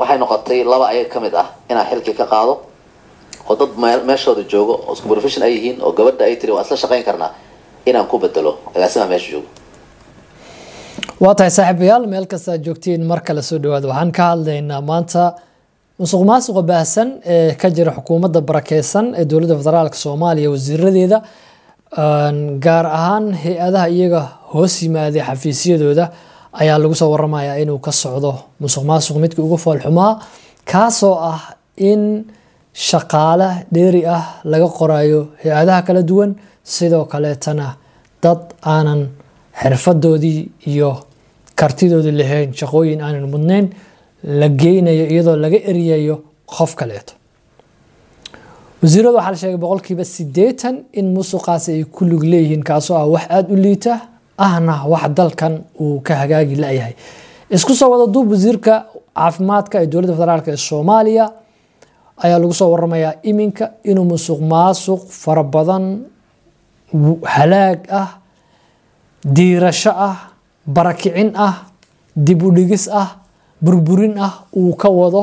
waxay noqotay laba ayaga ka mid ah inaan xilkii ka qaado oo dad meeshooda joogo oo isku profession ay yihiin oo gabadha ay tiri waan isla shaqayn karnaa inaan ku bedelo. Agaasimaha meesha joogo. Waa tahay saaxiibayaal meel kasta aad joogtiin mar kale soo dhawaada waxaan ka hadlaynaa maanta musuq maasuqa baahsan ee ka jira xukuumadda barakeysan ee dowladda federaalk soomaaliya wasiiradeeda gaar ahaan hay'adaha iyaga hoos yimaaday xafiisyadooda ayaa lagu soo waramayaa inuu ka socdo musuq maasuq. Midkii ugu foolxumaa kaasoo ah in shaqaale dheeri ah laga qorayo hay'adaha kala duwan. Sidoo kaleetana dad aanan xirfadoodii iyo kartidoodii lahayn shaqooyin aanan mudnayn la geynayo iyadoo laga eriyayo qof kaleeto. Wasiiradu waxaa la sheegay boqolkiiba sideetan in musuqaasi ay ku lug leeyihiin kaasoo ah wax aada u liita ahna wax dalkan uu ka hagaagi layahay. Isku soo wada duub wasiirka caafimaadka ee dowladda federaalk ee soomaaliya ayaa lagu soo waramayaa iminka inuu musuq maasuq fara badan halaag ah diirasho ah barakicin ah dib u dhigis ah burburin ah uu ka wado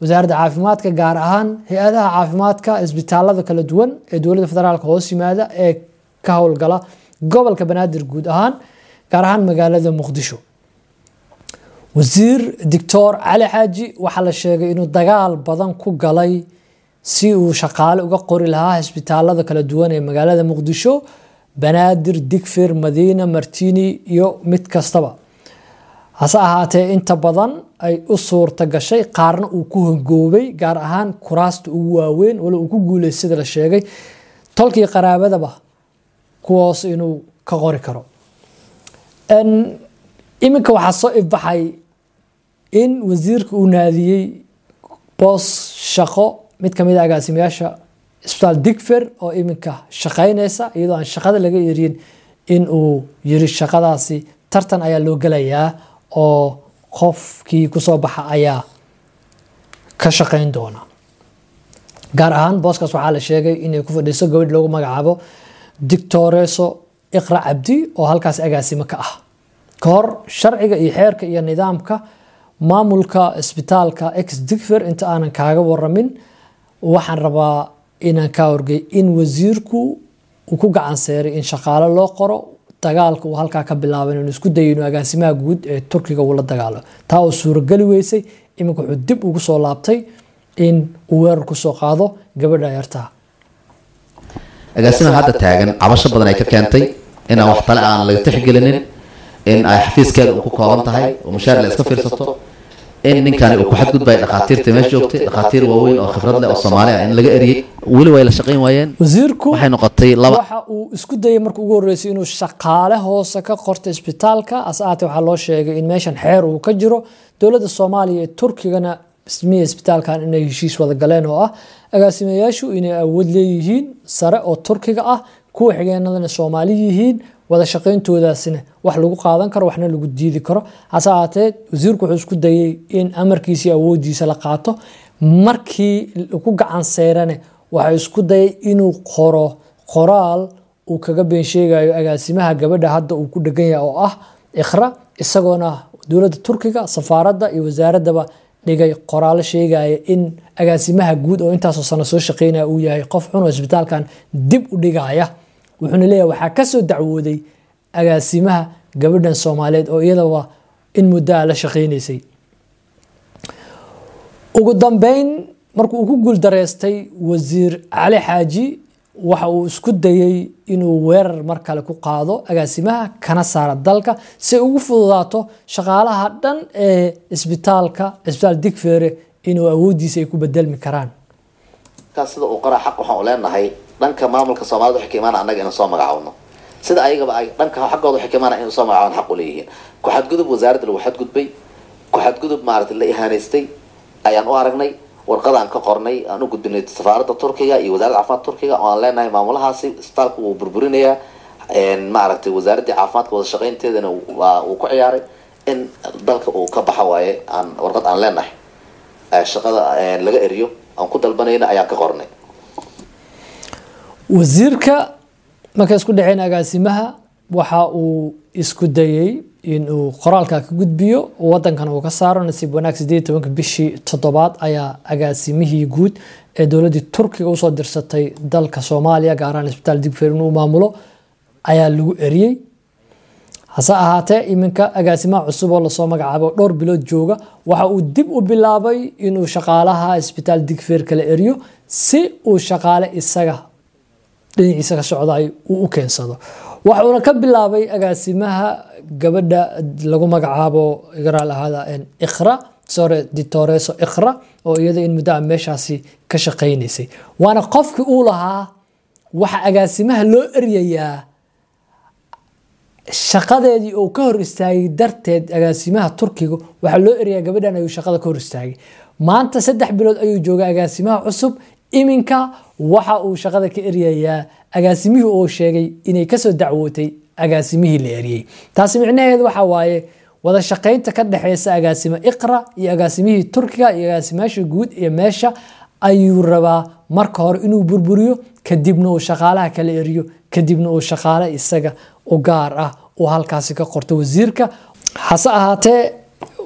wasaaradda caafimaadka gaar ahaan hay'adaha caafimaadka isbitaalada kala duwan ee dowladda federaalk hoos yimaada ee ka howlgala gobolka banaadir guud ahaan gaar ahaan magaalada muqdisho. Wasiir doctor cali xaaji waxaa la sheegay inuu dagaal badan ku galay si uu shaqaale uga qori lahaa isbitaalada kala duwan ee magaalada muqdisho banaadir digfir madiina martini iyo mid kastaba. Hase ahaatee inta badan ay u suurta gashay qaarna uu ku hongoobay gaar ahaan kuraasta ugu waaweyn walo uu ku guulay sida la sheegay. Tolkii qaraabadaba kuwaas inuu ka qori karo. Iminka waxaa soo ifbaxay in wasiirka uu naadiyey boos shaqo mid ka mid a agaasimayaasha isbitaal digfer oo iminka shaqaynaysa iyadoo aan shaqada laga eriyin in uu yiri shaqadaasi tartan ayaa loo gelayaa oo qofkii ku soo baxa ayaa ka shaqayn doona. Gaar ahaan booskaas waxaa la sheegay inay ku fadhiiso gabadh loogu magacaabo dictoreso iqra cabdi oo halkaas agaasimo ka ah. Ka sharciga iyo xeerka iyo nidaamka maamulka isbitaalka ex digfer inta aanan kaaga waramin waxaan rabaa inaan kaa horgey in wasiirku uu ku gacan seeray in shaqaale loo qoro dagaalka uu halkaa ka bilaabay inuu isku dayo inuu agaasimaha guud ee turkiga uu la dagaalo. Taa uu suurageli weysay iminka wuxuu dib ugu soo laabtay in uu weerar ku soo qaado gabadha yartaa agaasimaha hadda taagan cabasho badan ay ka keentay inaan wax tale aan laga tixgelinin in ay xafiiskeeda uu ku kooban tahay oo mushaar la iska fiirsato in ninkani uu ku xadgudbay dhakhaatiirta meesha joogtay dhakhaatiir waaweyn oo khibrad leh oo soomaali ah in laga eriyey. Weli way la shaqayn waayeen. Wasiirku waxay noqotay laba waxa uu isku dayay marka ugu horreysay inuu shaqaale hoose ka qorto isbitaalka. Ase ahaatee waxaa loo sheegay in meeshan xeer uu ka jiro. Dowladda soomaaliya ee turkigana ismiya isbitaalkan inay heshiis wada galeen oo ah. Agaasimayaashu inay awood leeyihiin sare oo turkiga ah kuwa xigeenadana soomaali yihiin wada shaqayntoodaasina wax lagu qaadan karo waxna lagu diidi karo. Hase ahaatee wasiirku wuxuu isku dayay in amarkiisii awoodiisa la qaato. Markii ku gacan seyrane waxaa isku dayay inuu qoro qoraal uu kaga been sheegayo agaasimaha gabadha hadda uu ku dhegan yahay oo ah ikhra isagoona dowladda turkiga safaaradda iyo wasaaradaba dhigay qoraalo sheegaya in agaasimaha guud oo intaasoo sano soo shaqeynaya uu yahay qof xun oo isbitaalkan dib u dhigaya. Wuxuuna leeyahay waxaa ka soo dacwooday agaasimaha gabadhan soomaaliyeed oo iyadaba in muddoa la shaqeynaysay. Ugu dambeyn markuu uu ku guuldareystay wasiir cali xaaji waxa uu isku dayay inuu weerar mar kale ku qaado agaasimaha kana saara dalka si ugu fududaato shaqaalaha dhan ee isbitaalka isbitaal digfeere inuu awoodiisa ay ku bedelmi karaan. Sida uu qoraa xaq waxaan u leenahay dhanka maamulka soomaalida waxay ka imaana annaga inaan soo magacaawno. Sida ayagaba ay dhanka xaggooda waxay ka imaana inay soo magacaawno xaq u leeyihiin. Ku xadgudub wasaaradda lagu xadgudbay ku xadgudub maaragtay la ihaanaystay ayaan u aragnay warqadaan ka qornay aan u gudbinay safaaradda turkiga iyo wasaaradda caafimaadka turkiga. Oo aan leenahay maamulahaasi isbitaalku wuu burburinayaa maaragtay wasaaraddii caafimaadka wada shaqaynteedana waa uu ku ciyaaray in dalka uu ka baxa waaye. Aan warqad aan leenahay. Shaqada laga eriyo aan ku dalbanayna ayaan ka qornay. Wasiirka markay isku dhaceen agaasimaha waxa uu isku dayey inuu qoraalka ka gudbiyo wadankan uu ka saaro nasiib wanaag sideed tobanka bishii toddobaad ayaa agaasimihii guud ee dowladdii turkiga u soo dirsatay dalka soomaaliya gaar ahaan isbitaal digfer inuu maamulo ayaa lagu eriyey. Hase ahaatee iminka agaasimaha cusub oo la soo magacaabo dhowr bilood jooga waxa uu dib u bilaabay inuu shaqaalaha isbitaal digfer kala eriyo si uu shaqaale isaga dhinaciisa ka socday uu u keensado waxuuna ka bilaabay agaasimaha gabadha lagu magacaabo garaal ahaada ikhra sore ditoreso ikhra oo iyada in muddo meeshaasi ka shaqaynaysay. Waana qofkii uu lahaa waxa agaasimaha loo eryayaa shaqadeedii uu ka hor istaagay darteed agaasimaha turkiga waxaa loo eryayaa gabadhan ayuu shaqada ka hor istaagay. Maanta saddex bilood ayuu joogay agaasimaha cusub iminka waxa uu shaqada ka eryayaa agaasimihii oo sheegay inay ka soo dacwootay agaasimihii la eriyey taasi micnaheedu waxa waaye wada shaqaynta ka dhexeysa agaasimo iqra iyo agaasimihii turkiga iyo agaasimayaasha guud iyo meesha ayuu rabaa marka hore inuu burburiyo kadibna uu shaqaalaha kala eriyo kadibna uu shaqaale isaga u gaar ah uu halkaasi ka qorto wasiirka. Hase ahaatee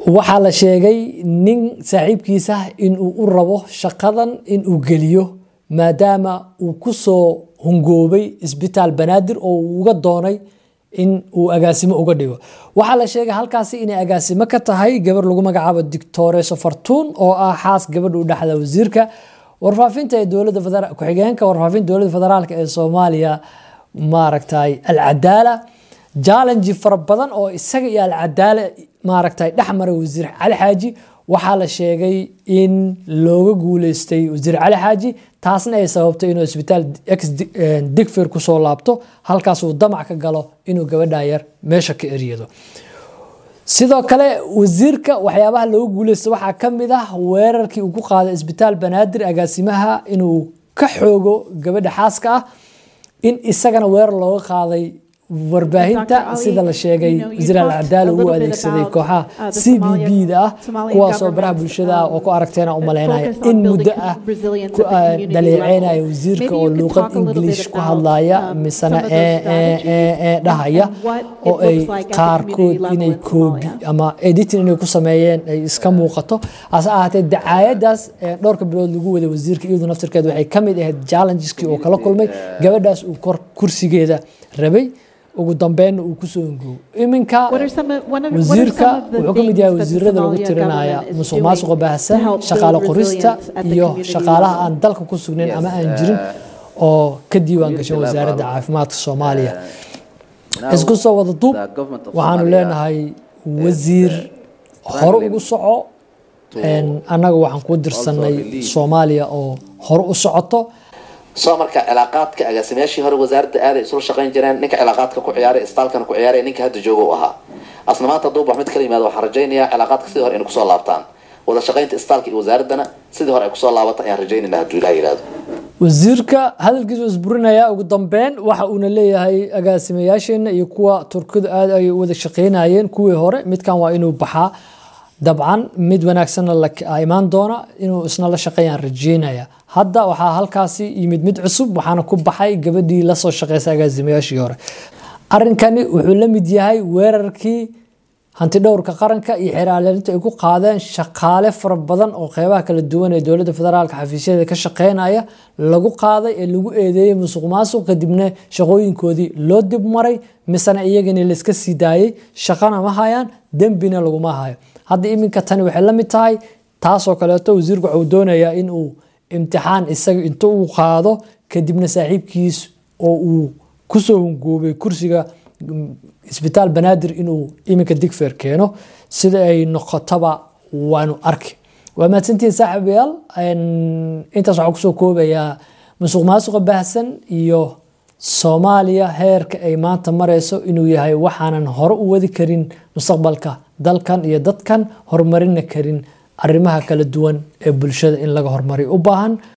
waxaa la sheegay nin saaxiibkiisa inuu u rabo shaqadan inuu geliyo maadaama uu ku soo hungoobay isbitaal banaadir oo uu uga doonay in uu agaasimo uga dhigo. Waxaa la sheegay halkaasi inay agaasimo ka tahay gabar lagu magacaabo dictoreso fartuun oo ah xaas gabadha u dhexda wasiirka warfaafinta ee dowladda ku-xigeenka warfaafinta dowladda federaalk ee soomaaliya maaragtay alcadaala challenge fara badan oo isaga iyo alcadaala maaragtay dhexmaray wasiir cali xaaji. Waxaa la sheegay in looga guuleystay wasiir cali xaaji taasna ay sababtay inuu isbitaal x digfir ku soo laabto halkaas uu damac ka galo inuu gabadha yar meesha ka eryado sidoo kale wasiirka waxyaabaha looga guuleysta waxaa ka mid ah weerarkii uu qaaday isbitaal banaadir agaasimaha inuu ka xoogo gabadha xaaska ah in isagana weerar looga qaaday warbaahinta sida la sheegay wasiir alcadaala uu adeegsaday kooxaha c b b da ah kuwaasoo baraha bulshada ah oo ku aragteena u malaynaya. in muddo ah dhaleeceynaya wasiirka oo luuqad ingiliish ku hadlaya misena ee dhahaya oo ay qaarkood inay koobi ama editing inay ku sameeyeen ay iska muuqato. Hase ahaatee dacaayadaas dhowrka bilood lagu waday wasiirka iyadu naftirkeed waxay ka mid ahayd challengeski uu kala kulmay gabadhaas uu kor kursigeeda rabay ugu dambeynna uu ku soo ingoobo iminka wasiirka wuxuu ka mid yahay wasiirada lagu tirinaya musuq maasuqa baahsan shaqaale qorista iyo shaqaalaha aan dalka ku sugnayn ama aan jirin oo ka diiwaan gashan wasaaradda caafimaadka soomaaliya. Isku soo wada duub waxaanu leenahay wasiir hore ugu soco annaga waxaan kuu dirsanay soomaaliya oo hore u socoto soo marka cilaaqaadka agaasimayaashii hore wasaaradda aaday isula shaqayn jireen ninka cilaaqaadka ku ciyaaray istaalkana ku ciyaaray ninka hadda jooga u ahaa. Asna maanta hadduu mid kala yimaado waxaan rajaynayaa cilaaqaadka sidii hore inay ku soo laabtaan. Wada shaqaynta istaalka iyo wasaaraddana sidii hore ay ku soo laabata ayaan rajaynayna hadduu ilaah yidhahdo wasiirka hadalkiisu isburinaya ugu dambeyn waxa uuna leeyahay agaasimayaasheena iyo kuwa turkidu aad ay wada shaqaynayeen kuwii hore midkan waa inuu baxaa dabcan mid wanaagsanna imaan doona inuu isna la shaqeeyaan rajeynaya hadda waxaa halkaasi yimid mid cusub waxaana ku baxay gabadhii la soo shaqeysa agaasimayaashii hore. Arinkani wuxuu la mid yahay weerarkii hanti dhowrka qaranka iyo xeeraalinta ay ku qaadeen shaqaale fara badan oo qeybaha kala duwan ee dowladda federaalka xafiisyadeeda ka shaqeynaya lagu qaaday ee lagu eedeeyey musuq maasuq kadibna shaqooyinkoodii loo dib maray misena iyagana layska sii daayey shaqana ma hayaan dembina laguma hayo. Hadda iminka tani waxay la mid tahay taasoo kaleeto wasiirku waxuu doonayaa in uu imtixaan isaga inta uu qaado kadibna saaxiibkiis oo uu ku soo hungoobay kursiga isbitaal banaadir inuu iminka digfer keeno sida ay noqotaba waanu arki. Waa mahadsantihiin saaxiibayaal intaas waxaa ku soo koobayaa musuq maasuqa baahsan iyo soomaaliya heerka ay maanta mareyso inuu yahay waxaanan hore u wadi karin mustaqbalka dalkan iyo dadkan horumarina karin arrimaha kala duwan ee bulshada in laga horumariyo u baahan